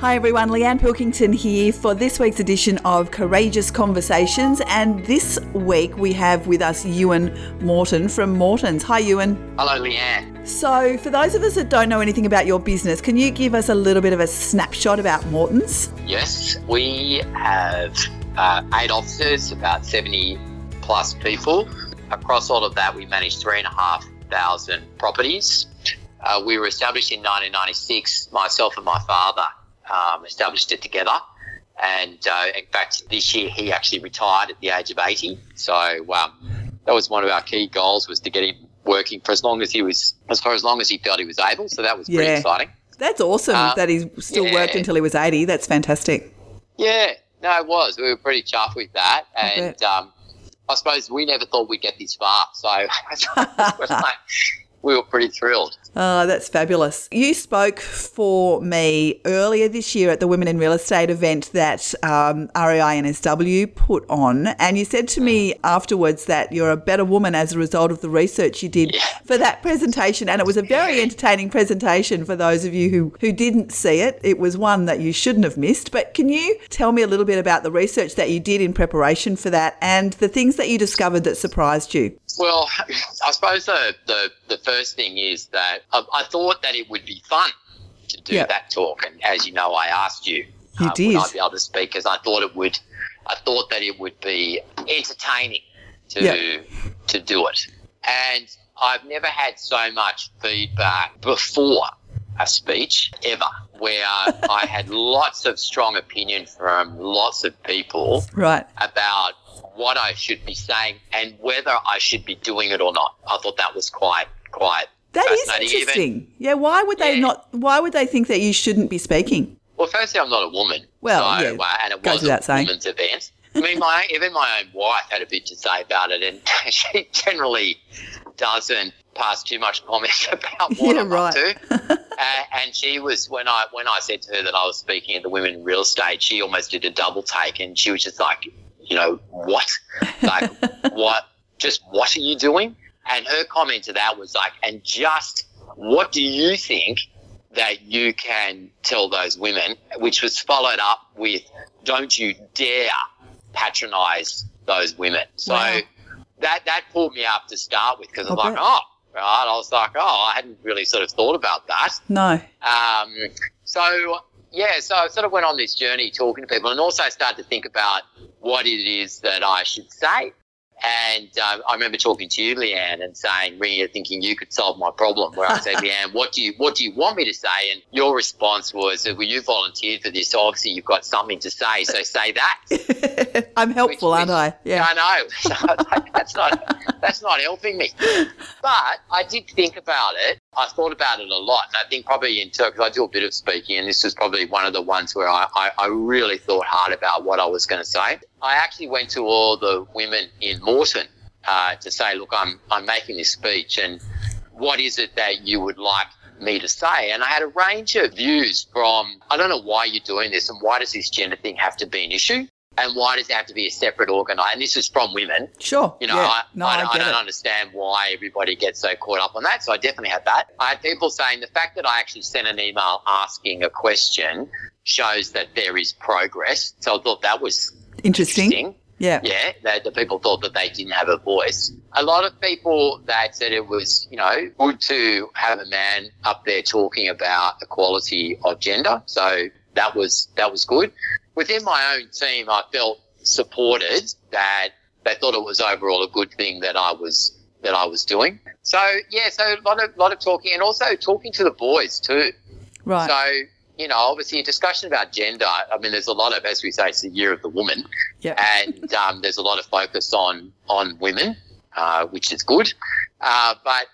Hi everyone, Leanne Pilkington here for this week's edition of Courageous Conversations. And this week we have with us Ewan Morton from Morton's. Hi Ewan. Hello Leanne. So, for those of us that don't know anything about your business, can you give us a little bit of a snapshot about Morton's? Yes, we have uh, eight offices, about 70 plus people. Across all of that, we manage three and a half thousand properties. Uh, we were established in 1996, myself and my father um, established it together. And uh, in fact, this year he actually retired at the age of 80. So um, that was one of our key goals was to get him working for as long as he was, as far as long as he felt he was able. So that was pretty exciting. That's awesome Uh, that he still yeah. worked until he was 80. That's fantastic. Yeah, no, it was. We were pretty chuffed with that, and bet. um, I suppose we never thought we'd get this far. So we were pretty thrilled. Oh, that's fabulous. You spoke for me earlier this year at the Women in Real Estate event that um, REI NSW put on, and you said to me afterwards that you're a better woman as a result of the research you did Yeah. for that presentation. And it was a very entertaining presentation for those of you who, who didn't see it. It was one that you shouldn't have missed. But can you tell me a little bit about the research that you did in preparation for that and the things that you discovered that surprised you? Well, I suppose the, the, the first thing is that I, I thought that it would be fun to do Yeah. that talk, and as you know, I asked you, You uh, did. would I be able to speak? Because I thought it would, I thought that it would be entertaining to Yeah. to do it, and I've never had so much feedback before a speech ever, where I had lots of strong opinion from lots of people Right. about what I should be saying and whether I should be doing it or not. I thought that was quite quite That is fascinating. Even- interesting. yeah, why would they Yeah. not? Why would they think that you shouldn't be speaking? well, firstly, I'm not a woman. Well, so, yeah, uh, and it was a saying. women's event. I mean, my even my own wife had a bit to say about it, and she generally doesn't pass too much comment about what Yeah, I'm right. up to. uh, and she was when I when I said to her that I was speaking at the Women in Real Estate, she almost did a double take, and she was just like, you know, what, like what, just what are you doing? And her comment to that was like, and just what do you think that you can tell those women? Which was followed up with, don't you dare patronize those women. So Wow. that that pulled me up to start with because I was I like, oh, right. I was like, oh, I hadn't really sort of thought about that. No. Um, so yeah, so I sort of went on this journey talking to people, and also started to think about what it is that I should say. And um, I remember talking to you, Leanne, and saying, ringing thinking you could solve my problem. Where I said, Leanne, what do you what do you want me to say? And your response was, well, you volunteered for this, so obviously you've got something to say, so say that. I'm helpful, Which- aren't I? Yeah. I know. So I like, that's not that's not helping me. But I did think about it. I thought about it a lot, and I think probably in because I do a bit of speaking, and this was probably one of the ones where I, I, I really thought hard about what I was going to say. I actually went to all the women in Morton uh, to say, look, I'm I'm making this speech, and what is it that you would like me to say? And I had a range of views from, I don't know why you're doing this, and why does this gender thing have to be an issue? And why does it have to be a separate organ? And this is from women. Sure. You know, yeah. I, no, I, I, I don't it. understand why everybody gets so caught up on that. So I definitely had that. I had people saying the fact that I actually sent an email asking a question shows that there is progress. So I thought that was Interesting. interesting. Yeah. Yeah, that the people thought that they didn't have a voice. A lot of people that said it was, you know, good to have a man up there talking about equality of gender. So that was that was good. Within my own team, I felt supported that they thought it was overall a good thing that I was that I was doing. So yeah, so a lot of lot of talking and also talking to the boys too. Right. So, you know, obviously a discussion about gender, I mean, there's a lot of, as we say, it's the year of the woman. Yeah. And um, there's a lot of focus on, on women, uh, which is good. Uh, but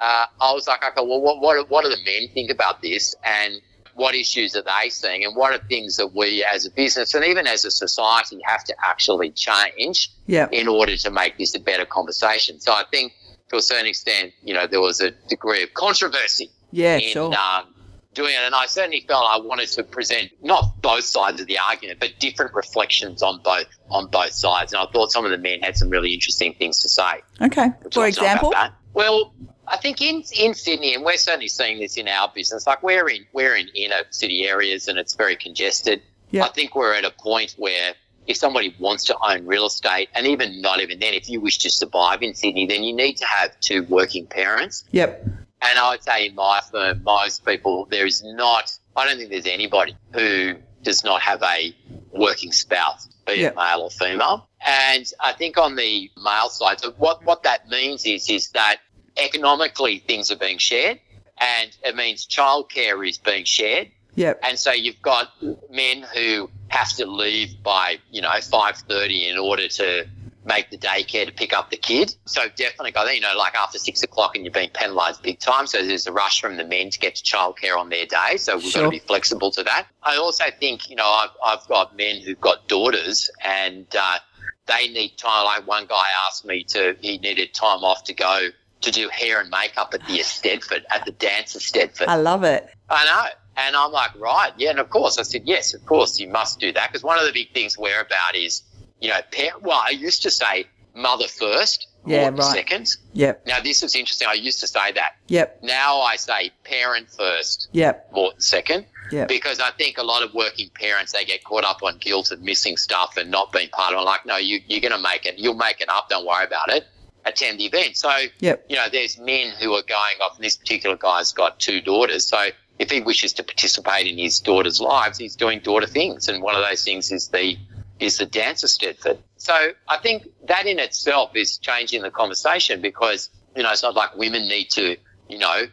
uh, I was like, okay, well, what, what, what do the men think about this? And what issues are they seeing? And what are things that we as a business and even as a society have to actually change yeah. in order to make this a better conversation? So I think to a certain extent, you know, there was a degree of controversy Yeah. in Sure. um, doing it. And I certainly felt I wanted to present not both sides of the argument, but different reflections on both on both sides. And I thought some of the men had some really interesting things to say. Okay. For like to know about example. Well, I think in in Sydney, and we're certainly seeing this in our business. Like we're in we're in inner city areas, and it's very congested. Yeah. I think we're at a point where if somebody wants to own real estate, and even not even then, if you wish to survive in Sydney, then you need to have two working parents. Yep. And I would say in my firm, most people, there is not, I don't think there's anybody who does not have a working spouse, be Yeah. it male or female. And I think on the male side, so what, what that means is, is that economically things are being shared and it means childcare is being shared. Yep. And so you've got men who have to leave by, you know, 5.30 in order to make the daycare to pick up the kid. So definitely go there, you know, like after six o'clock and you're being penalised big time. So there's a rush from the men to get to childcare on their day. So we've got to be flexible to that. I also think, you know, I've, I've got men who've got daughters and uh, they need time. Like one guy asked me to, he needed time off to go to do hair and makeup at the eisteddfod, at the dance eisteddfod. I love it. I know. And I'm like, right, yeah, and of course. I said, yes, of course, you must do that. Because one of the big things we're about is, you know, par- well, I used to say mother first, Yeah, right. second. Yep. Now, this is interesting. I used to say that. Yep. Now I say parent first, Yep. Morton second. Yep. Because I think a lot of working parents, they get caught up on guilt of missing stuff and not being part of it. Like, no, you, you're going to make it. You'll make it up. Don't worry about it. Attend the event. So, Yep. you know, there's men who are going off, and this particular guy's got two daughters. So if he wishes to participate in his daughter's lives, he's doing daughter things. And one of those things is the is the dance eisteddfod. So I think that in itself is changing the conversation because, you know, it's not like women need to, you know,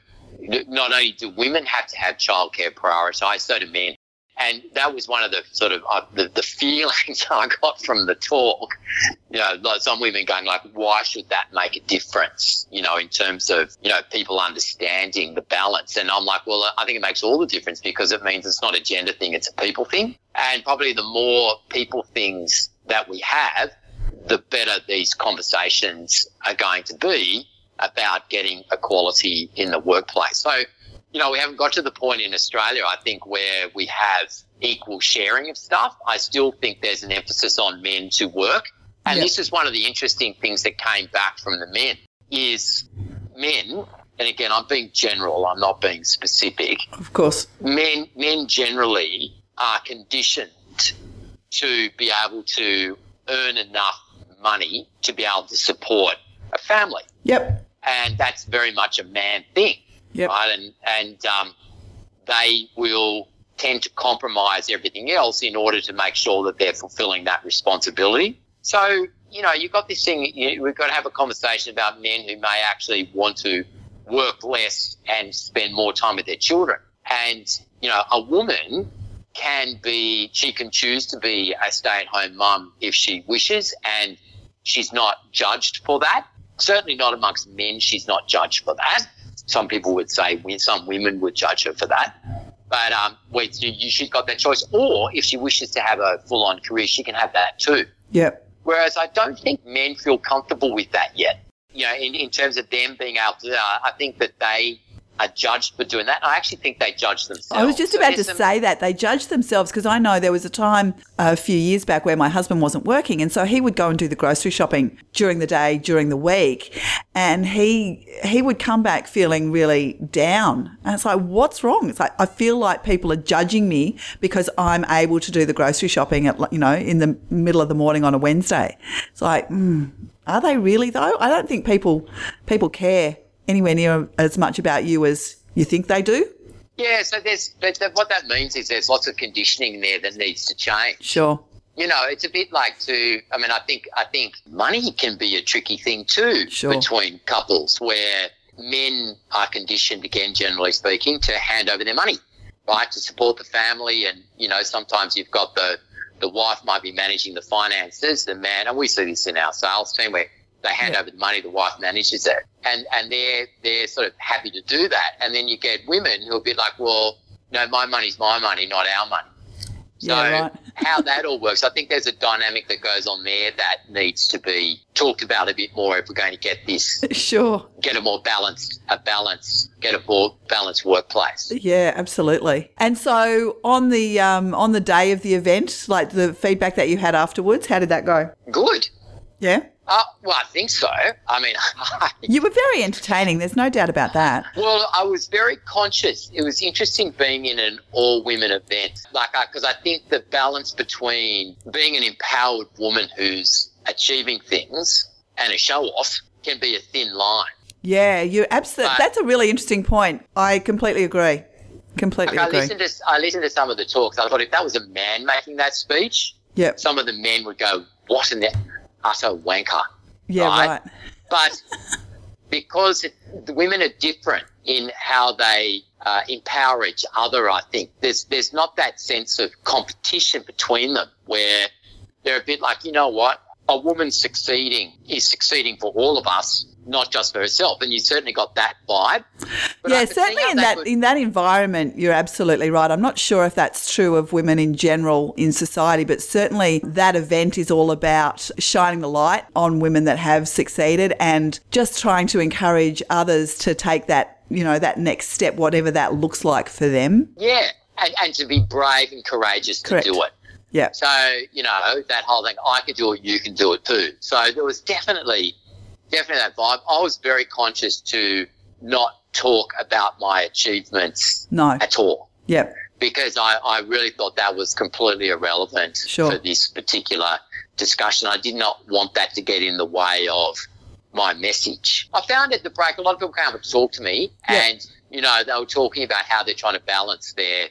not only do women have to have childcare prioritised, so do men. And that was one of the sort of uh, the, the feelings I got from the talk. You know, like some women going like, why should that make a difference? You know, in terms of, you know, people understanding the balance. And I'm like, well, I think it makes all the difference because it means it's not a gender thing, it's a people thing. And probably the more people things that we have, the better these conversations are going to be about getting equality in the workplace. So, you know, we haven't got to the point in Australia, I think, where we have equal sharing of stuff. I still think there's an emphasis on men to work. And Yeah. this is one of the interesting things that came back from the men is men, and again, I'm being general, I'm not being specific, Of course. men men generally are conditioned to be able to earn enough money to be able to support a family Yep. and that's very much a man thing Yep. right? And and um, they will tend to compromise everything else in order to make sure that they're fulfilling that responsibility. So you know you've got this thing you, we've got to have a conversation about men who may actually want to work less and spend more time with their children. And you know a woman can be she can choose to be a stay-at-home mum if she wishes and she's not judged for that. Certainly not amongst men she's not judged for that some people would say some women would judge her for that but um, where you, she's got that choice or if she wishes to have a full-on career she can have that too Yep. Whereas I don't think men feel comfortable with that yet. You know, in, in terms of them being able to, uh, I think that they are judged for doing that. I actually think they judge themselves. I was just So about to some- say that they judge themselves because I know there was a time a few years back where my husband wasn't working, and so he would go and do the grocery shopping during the day, during the week, and he he would come back feeling really down. And it's like, what's wrong? It's like I feel like people are judging me because I'm able to do the grocery shopping at you know in the middle of the morning on a Wednesday. It's like, mm, are they really though? I don't think people people care anywhere near as much about you as you think they do. Yeah, so there's, what that means is there's lots of conditioning there that needs to change. Sure. You know, it's a bit like to, I mean, I think, I think money can be a tricky thing too Sure. between couples where men are conditioned, again, generally speaking, to hand over their money, right, to support the family. And, you know, sometimes you've got the, the wife might be managing the finances, the man, and we see this in our sales team where they hand Yeah. over the money, the wife manages it. And, and they're, they're sort of happy to do that. And then you get women who are a bit like, well, no, my money's my money, not our money. So Yeah, right. how that all works, I think there's a dynamic that goes on there that needs to be talked about a bit more if we're going to get this, Sure. get a more balanced, a balance, get a more balanced workplace. Yeah, absolutely. And so on the um, on the day of the event, like the feedback that you had afterwards, how did that go? Good. Yeah. Uh, well, I think so. I mean, you were very entertaining. There's no doubt about that. Well, I was very conscious. It was interesting being in an all women event, like because I think the balance between being an empowered woman who's achieving things and a show off can be a thin line. Yeah, you absolutely. That's a really interesting point. I completely agree. Completely like agree. I listened to I listened to some of the talks. I thought if that was a man making that speech, yep. some of the men would go, "What an utter wanker." Yeah, right. right. But because it, the women are different in how they uh, empower each other, I think there's there's not that sense of competition between them where they're a bit like, you know what, a woman succeeding is succeeding for all of us not just for herself. And you certainly got that vibe. But yeah, certainly in that, in that environment, you're absolutely right. I'm not sure if that's true of women in general in society, but certainly that event is all about shining the light on women that have succeeded and just trying to encourage others to take that you know that next step, whatever that looks like for them. Yeah, and, and to be brave and courageous to Correct. do it. Yeah. So, you know, that whole thing, I could do it, you can do it too. So there was definitely definitely that vibe. I was very conscious to not talk about my achievements no. at all. Yep. Because I, I really thought that was completely irrelevant sure. for this particular discussion. I did not want that to get in the way of my message. I found at the break a lot of people came up to talk to me yep. and, you know, they were talking about how they're trying to balance their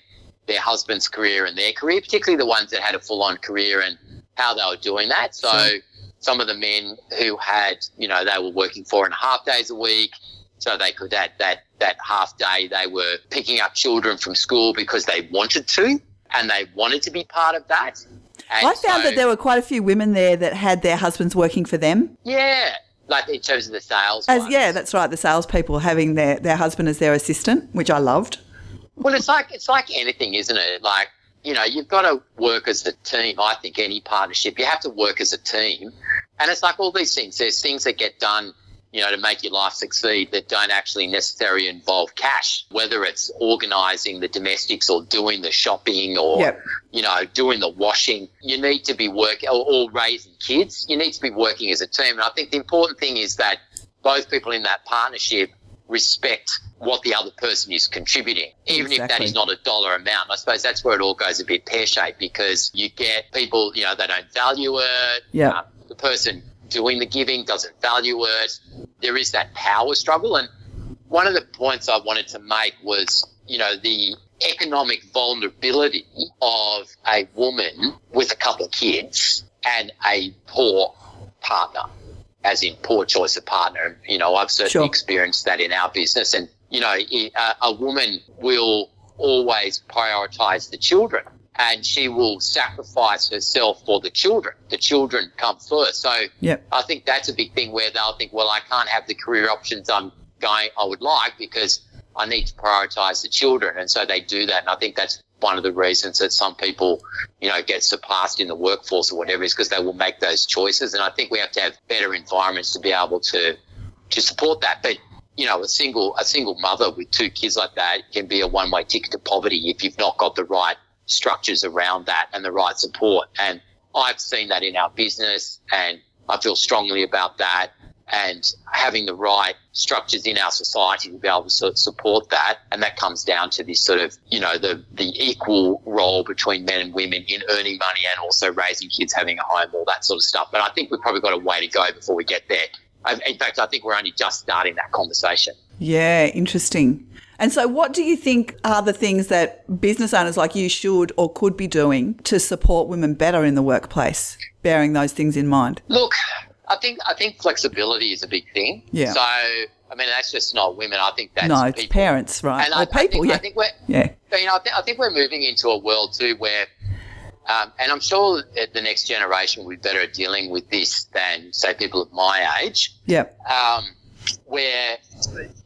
their husband's career and their career, particularly the ones that had a full on career and how they were doing that. So sure some of the men who had, you know, they were working four and a half days a week. So they could, that, that, that half day, they were picking up children from school because they wanted to and they wanted to be part of that. And I found so, that there were quite a few women there that had their husbands working for them. Yeah. Like in terms of the sales. As, yeah, that's right. The salespeople having their, their husband as their assistant, which I loved. Well, it's like, it's like anything, isn't it? Like, you know, you've got to work as a team. I think any partnership, you have to work as a team. And it's like all these things. There's things that get done, you know, to make your life succeed that don't actually necessarily involve cash, whether it's organizing the domestics or doing the shopping or, yep. you know, doing the washing. You need to be working or, or raising kids. You need to be working as a team. And I think the important thing is that both people in that partnership respect what the other person is contributing, even exactly. if that is not a dollar amount. I suppose that's where it all goes a bit pear shaped because you get people, you know, they don't value it. Yeah. Uh, the person doing the giving doesn't value it. There is that power struggle. And one of the points I wanted to make was, you know, the economic vulnerability of a woman with a couple of kids and a poor partner, as in poor choice of partner. You know, I've certainly sure. experienced that in our business. And, you know, a, a woman will always prioritize the children and she will sacrifice herself for the children. The children come first. So yep. I think that's a big thing where they'll think, well, I can't have the career options I'm going, I would like because I need to prioritize the children. And so they do that. And I think that's one of the reasons that some people, you know, get surpassed in the workforce or whatever is because they will make those choices. And I think we have to have better environments to be able to, to support that. But you know, a single a single mother with two kids like that can be a one way ticket to poverty if you've not got the right structures around that and the right support. And I've seen that in our business and I feel strongly about that and having the right structures in our society to be able to sort of support that. And that comes down to this sort of, you know, the, the equal role between men and women in earning money and also raising kids, having a home, all that sort of stuff. But I think we've probably got a way to go before we get there. In fact, I think we're only just starting that conversation. Yeah, interesting. And so, what do you think are the things that business owners like you should or could be doing to support women better in the workplace, bearing those things in mind? Look, I think I think flexibility is a big thing. Yeah. So, I mean, that's just not women. I think that's no, it's people. parents, right? And or I, people, I think, yeah. I think we're, yeah. you know, I, th- I think we're moving into a world too where, um, and I'm sure the next generation will be better at dealing with this than, say, people of my age. Yeah. Um, where,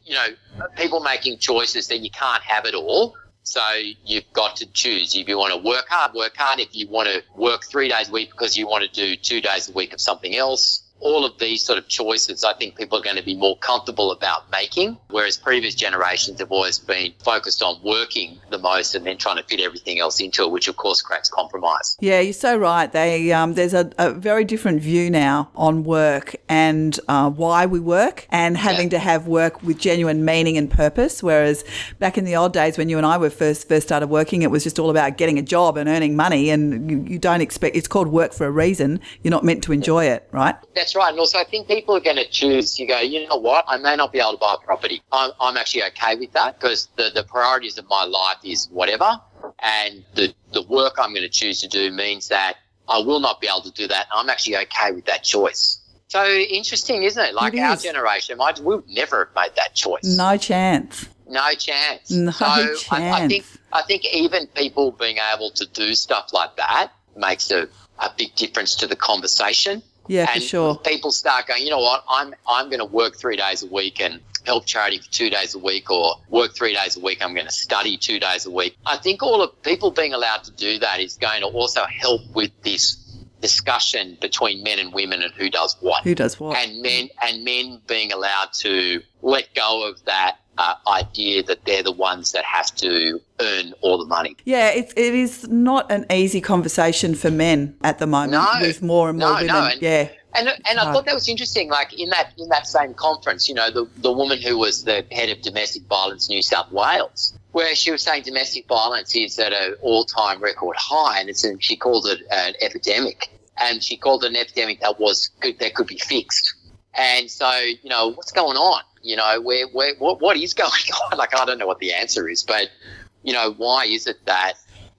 you know, people making choices that you can't have it all. So you've got to choose. If you want to work hard, work hard. If you want to work three days a week because you want to do two days a week of something else, all of these sort of choices, I think people are going to be more comfortable about making, whereas previous generations have always been focused on working the most and then trying to fit everything else into it, which of course creates compromise. Yeah, you're so right. They um, there's a, a, very different view now on work and uh, why we work, and having yeah. to have work with genuine meaning and purpose. Whereas back in the old days when you and I were first first started working, it was just all about getting a job and earning money, and you, you don't expect it's called work for a reason. You're not meant to enjoy it, right? That's right. And also, I think people are going to choose. You go, you know what? I may not be able to buy a property. I'm, I'm actually okay with that because the the priorities of my life is whatever, and the the work I'm going to choose to do means that I will not be able to do that. I'm actually okay with that choice. So interesting, isn't it? Like it our generation, I, we would never have made that choice. No chance. No chance. No so chance. I, I, think I think even people being able to do stuff like that makes a, a big difference to the conversation. Yeah, and for sure. People start going, you know what, I'm I'm going to work three days a week and help charity for two days a week or work three days a week. I'm going to study two days a week. I think all of people being allowed to do that is going to also help with this discussion between men and women and who does what. Who does what? And men and men being allowed to let go of that uh, idea that they're the ones that have to earn all the money. Yeah, it, it is not an easy conversation for men at the moment no, with more and more no, women. No. And, yeah. And, and I thought that was interesting. Like in that in that same conference, you know, the, the woman who was the head of domestic violence New South Wales, where she was saying domestic violence is at an all time record high, and it's and she called it an epidemic, and she called it an epidemic that was good, that could be fixed. And so, you know, what's going on? You know, where where what, what is going on? Like I don't know what the answer is, but you know, why is it that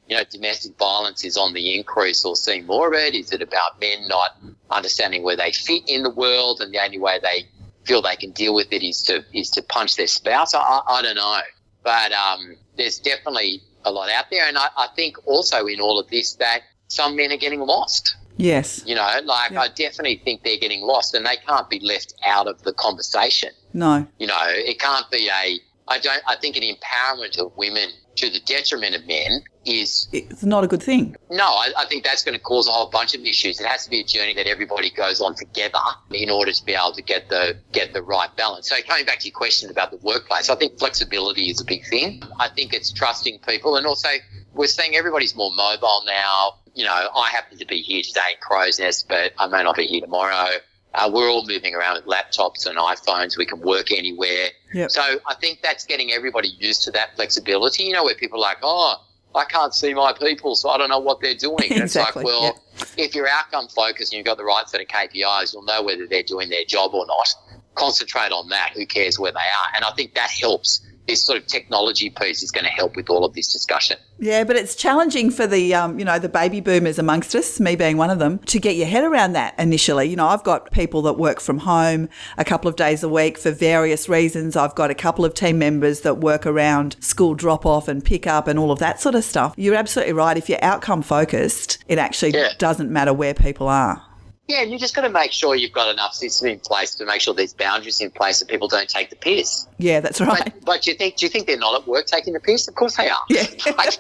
you know, domestic violence is on the increase or seeing more of it? Is it about men not understanding where they fit in the world and the only way they feel they can deal with it is to is to punch their spouse? I, I don't know, but um, there's definitely a lot out there, and I, I, think also in all of this that some men are getting lost. Yes, you know, like yep. I definitely think they're getting lost, and they can't be left out of the conversation. No, you know, it can't be a. I don't. I think an empowerment of women to the detriment of men is it's not a good thing. No, I, I, think that's going to cause a whole bunch of issues. It has to be a journey that everybody goes on together in order to be able to get the get the right balance. So coming back to your question about the workplace, I think flexibility is a big thing. I think it's trusting people, and also we're seeing everybody's more mobile now. You know, I happen to be here today in Crow's Nest, but I may not be here tomorrow. Uh, we're all moving around with laptops and iPhones. We can work anywhere. Yep. So I think that's getting everybody used to that flexibility. You know, where people are like, oh, I can't see my people, so I don't know what they're doing. exactly. it's like, well, yep. if you're outcome focused and you've got the right set of KPIs, you'll know whether they're doing their job or not. Concentrate on that. Who cares where they are? And I think that helps this sort of technology piece is going to help with all of this discussion. Yeah, but it's challenging for the um, you know the baby boomers amongst us, me being one of them, to get your head around that initially. You know, I've got people that work from home a couple of days a week for various reasons. I've got a couple of team members that work around school drop off and pick up and all of that sort of stuff. You're absolutely right. If you're outcome focused, it actually yeah. doesn't matter where people are. Yeah, and you just got to make sure you've got enough system in place to make sure there's boundaries in place so people don't take the piss. Yeah, that's right. But, but do you think do you think they're not at work taking the piss? Of course they are. Yeah. like,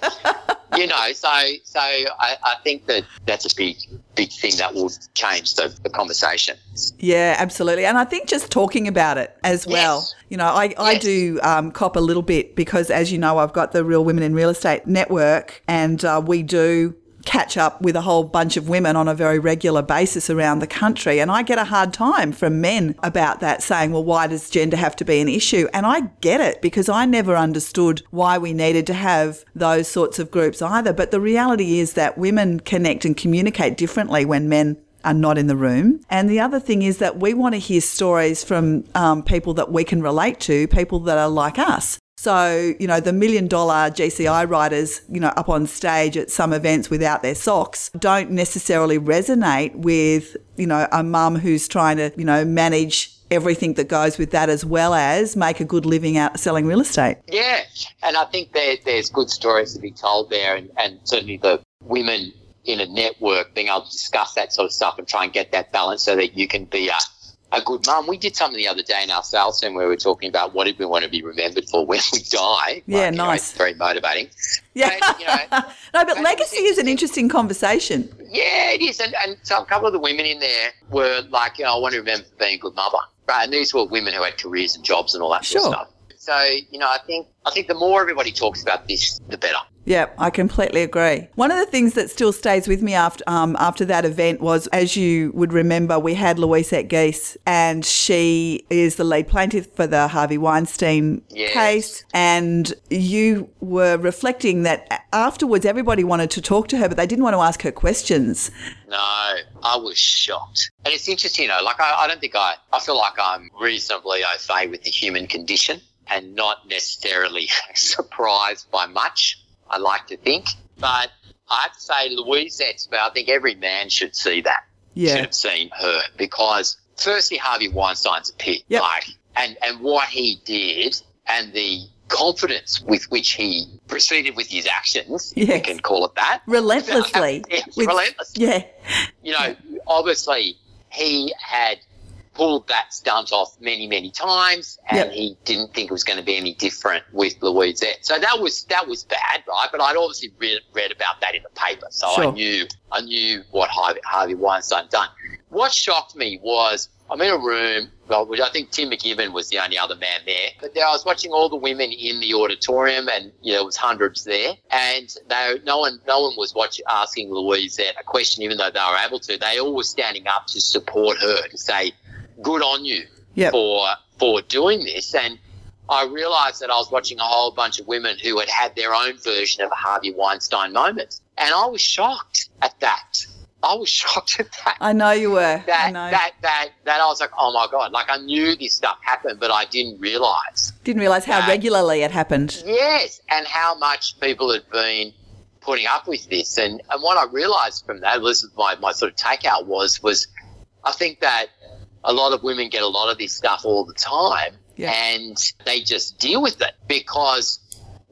you know, so so I, I think that that's a big big thing that will change the, the conversation. Yeah, absolutely. And I think just talking about it as well. Yes. You know, I, I do um, cop a little bit because, as you know, I've got the Real Women in Real Estate network and uh, we do catch up with a whole bunch of women on a very regular basis around the country. And I get a hard time from men about that, saying, well, why does gender have to be an issue? And I get it because I never understood why we needed to have those sorts of groups either. But the reality is that women connect and communicate differently when men are not in the room. And the other thing is that we want to hear stories from um, people that we can relate to, people that are like us. So, you know, the million dollar GCI riders, you know, up on stage at some events without their socks don't necessarily resonate with, you know, a mum who's trying to, you know, manage everything that goes with that as well as make a good living out selling real estate. Yeah. And I think there, there's good stories to be told there and, and certainly the women in a network being able to discuss that sort of stuff and try and get that balance so that you can be a a good mum. We did something the other day in our sales team where we were talking about what did we want to be remembered for when we die. Yeah, nice. Know, very motivating. Yeah. But, you know, no, but legacy is an interesting conversation. yeah, it is. And, and so a couple of the women in there were like, you know, I want to remember being a good mother. Right. And these were women who had careers and jobs and all that sort Sure. of stuff. So, you know, I think I think the more everybody talks about this, the better. Yeah, I completely agree. One of the things that still stays with me after um, after that event was, as you would remember, we had Louisette Geiss, and she is the lead plaintiff for the Harvey Weinstein Yes. case. And you were reflecting that afterwards, everybody wanted to talk to her, but they didn't want to ask her questions. No, I was shocked. And it's interesting, you know, like I, I don't think I, I feel like I'm reasonably au fait with the human condition and not necessarily surprised by much, I like to think. But I have to say, Louisette's, but I think every man should see that. Should have seen her because firstly, Harvey Weinstein's a pig. Yep. Like, and, and what he did and the confidence with which he proceeded with his actions, if you can call it that. relentlessly. Yeah, with- relentlessly Yeah, you know, obviously he had pulled that stunt off many, many times, and Yep. he didn't think it was going to be any different with Louise. So that was that was bad, right? But I'd obviously read, read about that in the paper, so I knew I knew what Harvey, Harvey Weinstein done. What shocked me was I'm in a room. Well, I think Tim McKibbin was the only other man there, but there I was watching all the women in the auditorium, and you know, there was hundreds there, and they no one no one was watching asking Louisette a question, even though they were able to. They all were standing up to support her to say, "Good on you Yep. for for doing this." And I realised that I was watching a whole bunch of women who had had their own version of a Harvey Weinstein moment, and I was shocked at that. I was shocked at that I know you were. I that know. that that that I was like, oh my god! Like I knew this stuff happened, but I didn't realize. Didn't realize how that- regularly it happened. Yes, and how much people had been putting up with this, and and what I realized from that, this is my my sort of takeout was was, I think that a lot of women get a lot of this stuff all the time, Yeah. and they just deal with it because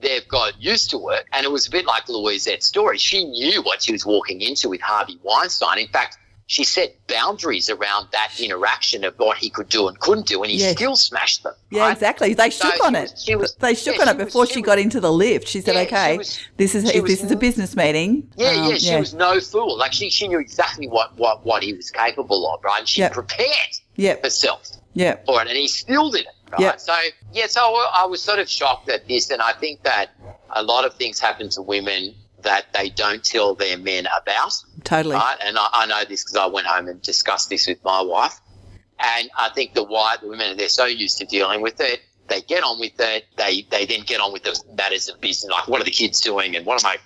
they've got used to it. And it was a bit like Louisette's story. She knew what she was walking into with Harvey Weinstein. In fact, she set boundaries around that interaction of what he could do and couldn't do, and he Yes. still smashed them. Yeah, right? exactly. They So shook she on was- it. she was- they shook yeah, on it she was- before she she was- got into the lift. She said, Yeah, she "Okay, was- this is she this was- is a business meeting." Yeah, um, yeah, she was no fool. Like she, she knew exactly what, what, what he was capable of, right? And she Yep. prepared Yep, herself yep, for it, and he still did it, right? Yep. So yeah, so I was sort of shocked at this, and I think that a lot of things happen to women that they don't tell their men about, totally. right? And I, I know this because I went home and discussed this with my wife, and I think the white women they're so used to dealing with it. They get on with it. They they then get on with the matters of business, like what are the kids doing, and what am I,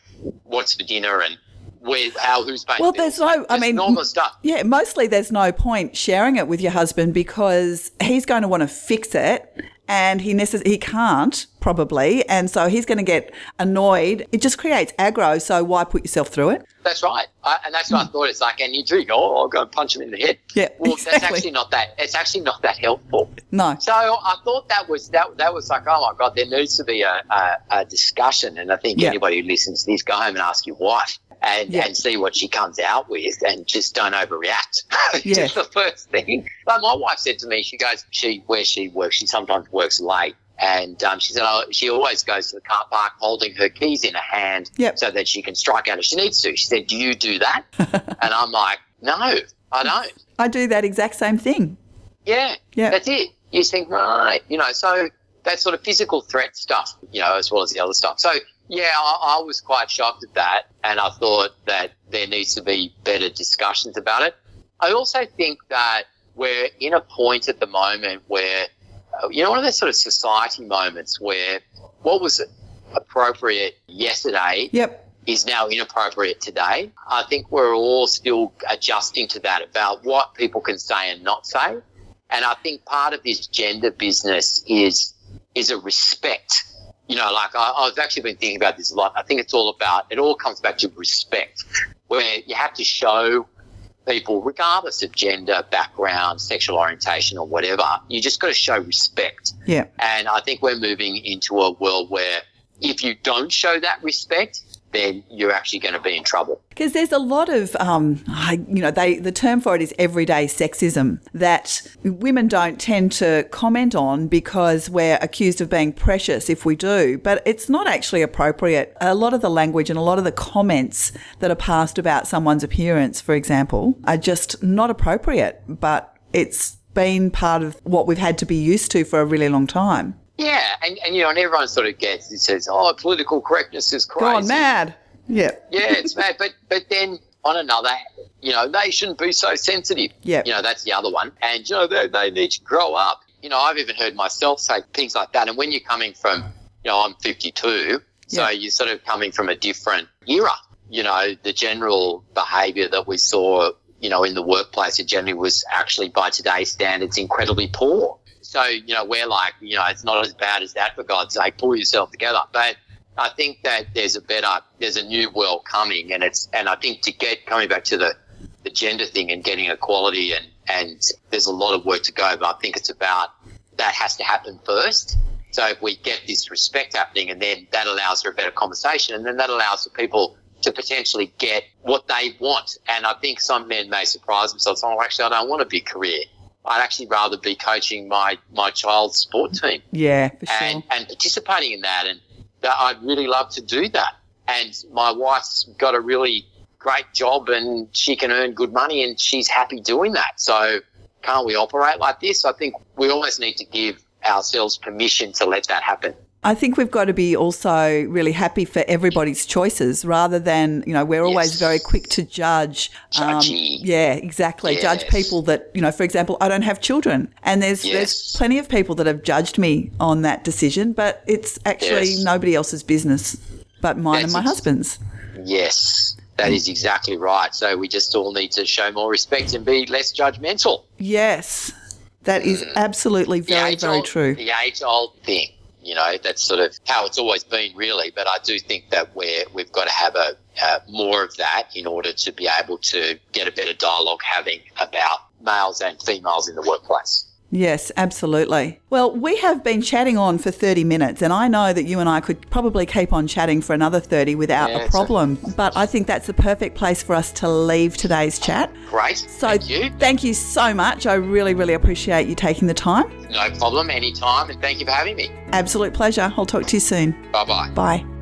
what's for dinner, and where, how, who's paying. Well, bills. there's no- I mean, normal stuff. Yeah, mostly there's no point sharing it with your husband because he's going to want to fix it and he necess- he can't probably and so he's going to get annoyed. It just creates aggro, so why put yourself through it? That's right, I, and that's what I hmm. thought. It's like, and you do go, oh, I'll go and punch him in the head. Yeah, Well, that's actually not that. It's actually not that helpful. No. So I thought that was that. That was like, oh my god, there needs to be a, a, a discussion. And I think Yeah. anybody who listens to this, go home and ask your wife. And, Yeah. and see what she comes out with, and just don't overreact. Yeah. The first thing. But my wife said to me, she goes, she where she works, she sometimes works late, and um, she said, oh, she always goes to the car park holding her keys in her hand, Yep. so that she can strike out if she needs to. She said, "Do you do that?" and I'm like, "No, I don't." I do that exact same thing. Yeah, Yeah. that's it. You think, right, you know, so that sort of physical threat stuff, you know, as well as the other stuff. So, yeah, I, I was quite shocked at that, and I thought that there needs to be better discussions about it. I also think that we're in a point at the moment where, uh, you know, one of those sort of society moments where what was appropriate yesterday Yep. is now inappropriate today. I think we're all still adjusting to that about what people can say and not say. And I think part of this gender business is is a respect. You know, like I, I've actually been thinking about this a lot. I think it's all about it all comes back to respect, where you have to show people, regardless of gender, background, sexual orientation, or whatever, you just got to show respect. Yeah. And I think we're moving into a world where if you don't show that respect, then you're actually going to be in trouble. Because there's a lot of, um, you know, they the term for it is everyday sexism that women don't tend to comment on because we're accused of being precious if we do, but it's not actually appropriate. A lot of the language and a lot of the comments that are passed about someone's appearance, for example, are just not appropriate, but it's been part of what we've had to be used to for a really long time. Yeah, and, and you know, and everyone sort of gets it says, "Oh, political correctness is crazy." Gone mad. Yeah. Yeah, it's mad. But but then on another, you know, they shouldn't be so sensitive. Yeah. You know, that's the other one. And you know, they they need to grow up. You know, I've even heard myself say things like that. And when you're coming from, you know, I'm 52, so Yeah. you're sort of coming from a different era. You know, the general behaviour that we saw, you know, in the workplace, it generally was actually by today's standards incredibly poor. So, you know, we're like, you know, it's not as bad as that for God's sake. Pull yourself together. But I think that there's a better, there's a new world coming, and it's, and I think to get coming back to the, the gender thing and getting equality, and and there's a lot of work to go, but I think it's about that has to happen first. So if we get this respect happening, and then that allows for a better conversation, and then that allows for people to potentially get what they want. And I think some men may surprise themselves. Oh, actually, I don't want a big career. I'd actually rather be coaching my my child's sport team Yeah, for sure. and, and participating in that. And that I'd really love to do that. And my wife's got a really great job and she can earn good money and she's happy doing that. So can't we operate like this? I think we almost need to give ourselves permission to let that happen. I think we've got to be also really happy for everybody's choices rather than, you know, we're always Yes. very quick to judge. um, yeah, exactly. Judge people that, you know, for example, I don't have children. And there's there's plenty of people that have judged me on that decision, but it's actually Yes. nobody else's business but mine and my ex- husband's. Yes, that is exactly right. So we just all need to show more respect and be less judgmental. Yes. That is absolutely very, very true. The age old thing, you know, that's sort of how it's always been, really. But I do think that we're we've got to have a uh, more of that in order to be able to get a better dialogue having about males and females in the workplace. Yes, absolutely. Well, we have been chatting on for 30 minutes, and I know that you and I could probably keep on chatting for another 30 without Yeah, a it's a- problem. But I think that's the perfect place for us to leave today's chat. Great, So thank you. thank you so much. I really, really appreciate you taking the time. No problem, anytime, and thank you for having me. Absolute pleasure. I'll talk to you soon. Bye bye. Bye.